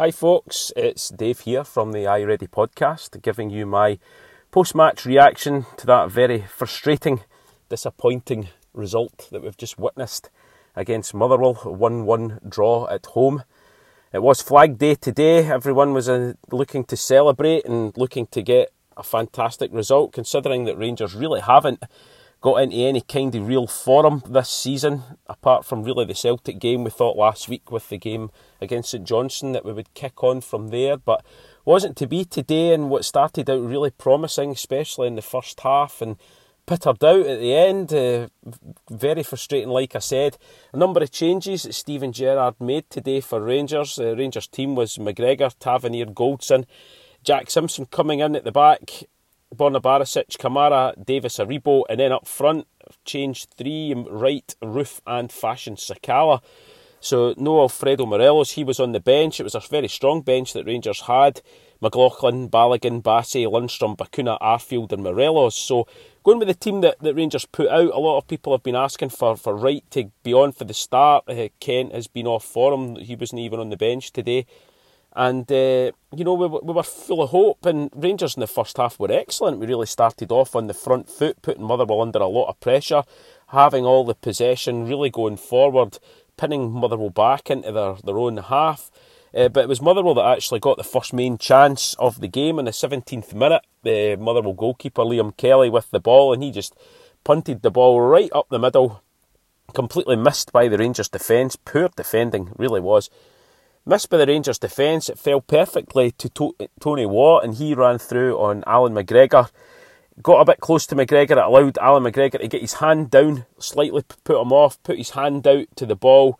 Hi, folks, it's Dave here from the iReady podcast, giving you my post match reaction to that very frustrating, disappointing result that we've just witnessed against Motherwell 1 1 draw at home. It was Flag Day today. Everyone was uh, looking to celebrate and looking to get a fantastic result, considering that Rangers really haven't got into any kind of real form this season, apart from really the Celtic game we thought last week with the game against St Johnstone that we would kick on from there, but wasn't to be today. And what started out really promising, especially in the first half, and petered out at the end. Uh, very frustrating, like I said. A number of changes that Steven Gerrard made today for Rangers. The Rangers team was McGregor, Tavernier, Goldson, Jack Simpson coming in at the back Borna Barisic, Kamara, Davis, Aribo, and then up front, changed three right, Roofe and Fashion Sakala. So no Alfredo Morelos, he was on the bench. It was a very strong bench that Rangers had. McLaughlin, Balogun, Bassey, Lundstram, Bacuna, Arfield, and Morelos. So going with the team that, that Rangers put out, a lot of people have been asking for, for Wright to be on for the start. Uh, Kent has been off for him. He wasn't even on the bench today. And, uh, you know, we, we were full of hope, and Rangers in the first half were excellent. We really started off on the front foot, putting Motherwell under a lot of pressure, having all the possession, really going forward, pinning Motherwell back into their, their own half. Uh, but it was Motherwell that actually got the first main chance of the game in the 17th minute. The Motherwell goalkeeper, Liam Kelly, with the ball, and he just punted the ball right up the middle, completely missed by the Rangers defence. Poor defending, really was. Missed by the Rangers defence, it fell perfectly to, to- Tony Watt, and he ran through on Alan McGregor. Got a bit close to McGregor, it allowed Alan McGregor to get his hand down, slightly put him off, put his hand out to the ball.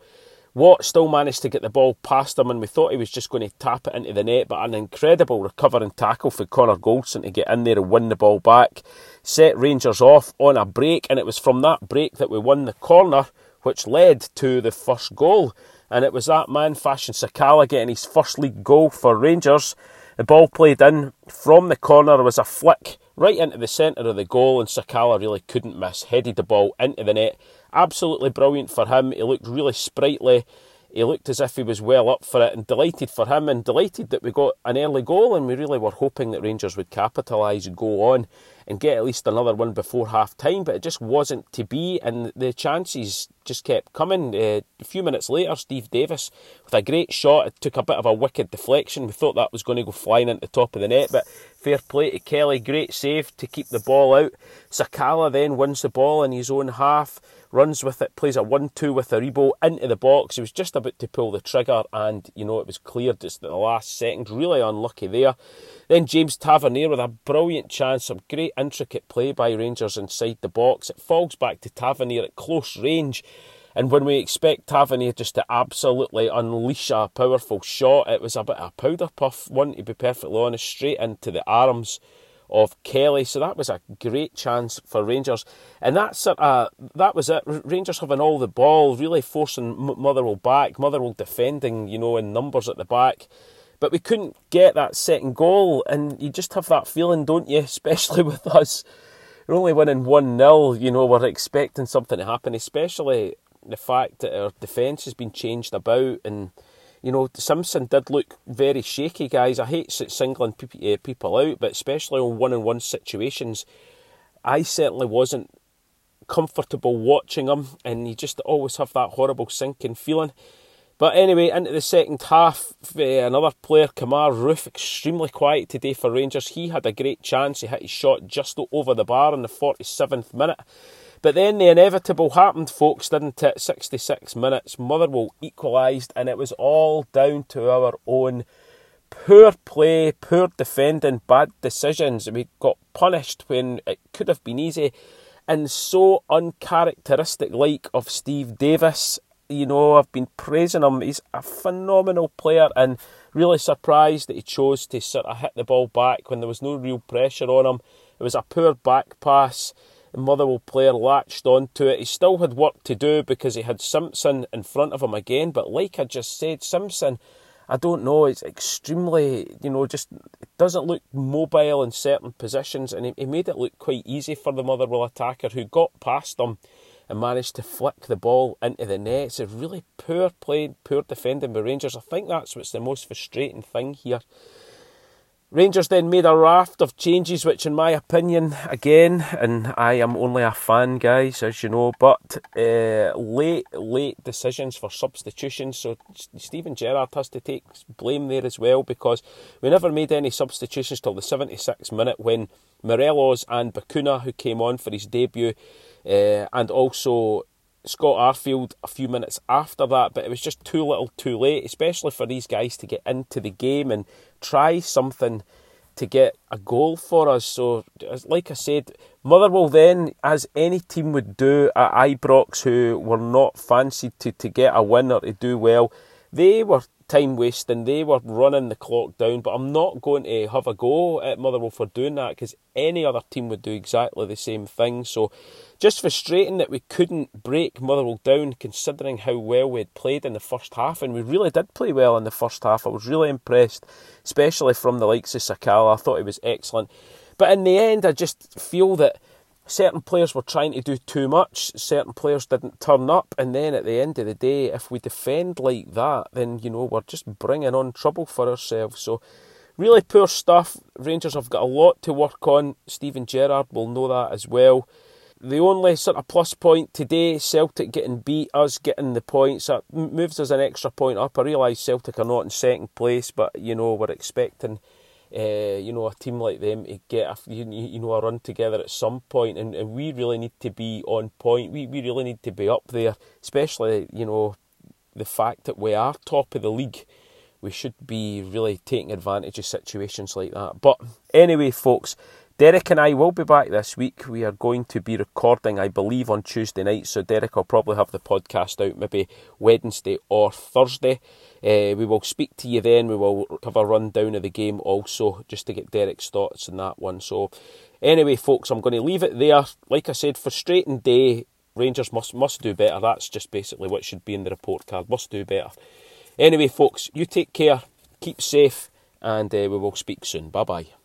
Watt still managed to get the ball past him, and we thought he was just going to tap it into the net, but an incredible recovering tackle for Connor Goldson to get in there and win the ball back. Set Rangers off on a break, and it was from that break that we won the corner, which led to the first goal and it was that man, Fashion Sakala, getting his first league goal for Rangers. The ball played in from the corner was a flick right into the centre of the goal, and Sakala really couldn't miss. Headed the ball into the net. Absolutely brilliant for him. He looked really sprightly. He looked as if he was well up for it, and delighted for him, and delighted that we got an early goal. And we really were hoping that Rangers would capitalise and go on and get at least another one before half time, but it just wasn't to be, and the chances just kept coming. Uh, a few minutes later, Steve Davis with a great shot. It took a bit of a wicked deflection. We thought that was going to go flying into the top of the net, but fair play to Kelly. Great save to keep the ball out. Sakala then wins the ball in his own half runs with it, plays a 1 2 with Aribo into the box. He was just about to pull the trigger, and you know, it was cleared just at the last second. Really unlucky there. Then James Tavernier with a brilliant chance, some great intricate play by Rangers inside the box. It falls back to Tavernier at close range. And when we expect Tavernier just to absolutely unleash a powerful shot, it was a bit of a powder puff one, to be perfectly honest, straight into the arms of Kelly. So that was a great chance for Rangers, and that's uh, that was it. Rangers having all the ball, really forcing Motherwell back, Motherwell defending, you know, in numbers at the back. But we couldn't get that second goal, and you just have that feeling, don't you? Especially with us, we're only winning one 0 You know, we're expecting something to happen, especially the fact that our defence has been changed about and you know, Simpson did look very shaky, guys. I hate singling eh, people out, but especially on one on one situations, I certainly wasn't comfortable watching him, and you just always have that horrible sinking feeling. But anyway, into the second half, eh, another player, Kemar Roofe, extremely quiet today for Rangers. He had a great chance. He hit his shot just over the bar in the 47th minute. But then the inevitable happened, folks, didn't it? 66 minutes, Motherwell equalised, and it was all down to our own poor play, poor defending, bad decisions. We got punished when it could have been easy, and so uncharacteristic like of Steve Davis. You know, I've been praising him. He's a phenomenal player, and really surprised that he chose to sort of hit the ball back when there was no real pressure on him. It was a poor back pass Motherwell player latched onto it. He still had work to do because he had Simpson in front of him again. But like I just said, Simpson, I don't know, it's extremely, you know, just doesn't look mobile in certain positions. And he, he made it look quite easy for the Motherwell attacker who got past him and managed to flick the ball into the net. It's a really poor play, poor defending by Rangers. I think that's what's the most frustrating thing here. Rangers then made a raft of changes, which, in my opinion, again, and I am only a fan, guys, as you know, but uh, late, late decisions for substitutions. So Steven Gerrard has to take blame there as well because we never made any substitutions till the 76th minute when Morelos and Bacuna, who came on for his debut, uh, and also Scott Arfield a few minutes after that, but it was just too little too late, especially for these guys to get into the game and try something to get a goal for us. So, like I said, Motherwell then, as any team would do at Ibrox who were not fancied to, to get a win or to do well, they were time wasting. They were running the clock down, but I'm not going to have a go at Motherwell for doing that because any other team would do exactly the same thing. So, just frustrating that we couldn't break Motherwell down considering how well we had played in the first half, and we really did play well in the first half. I was really impressed, especially from the likes of Sakala. I thought he was excellent. But in the end, I just feel that certain players were trying to do too much, certain players didn't turn up, and then at the end of the day, if we defend like that, then you know we're just bringing on trouble for ourselves. So, really poor stuff. Rangers have got a lot to work on. Steven Gerrard will know that as well. The only sort of plus point today, Celtic getting beat, us getting the points, that moves us an extra point up. I realise Celtic are not in second place, but you know we're expecting uh, you know, a team like them to get a, you, you know a run together at some point, and, and we really need to be on point. We we really need to be up there, especially you know the fact that we are top of the league. We should be really taking advantage of situations like that. But anyway, folks, Derek and I will be back this week. We are going to be recording, I believe, on Tuesday night. So Derek will probably have the podcast out maybe Wednesday or Thursday. Uh, we will speak to you then. We will have a rundown of the game also, just to get Derek's thoughts on that one. So, anyway, folks, I'm going to leave it there. Like I said, frustrating day. Rangers must must do better. That's just basically what should be in the report card. Must do better. Anyway, folks, you take care, keep safe, and uh, we will speak soon. Bye bye.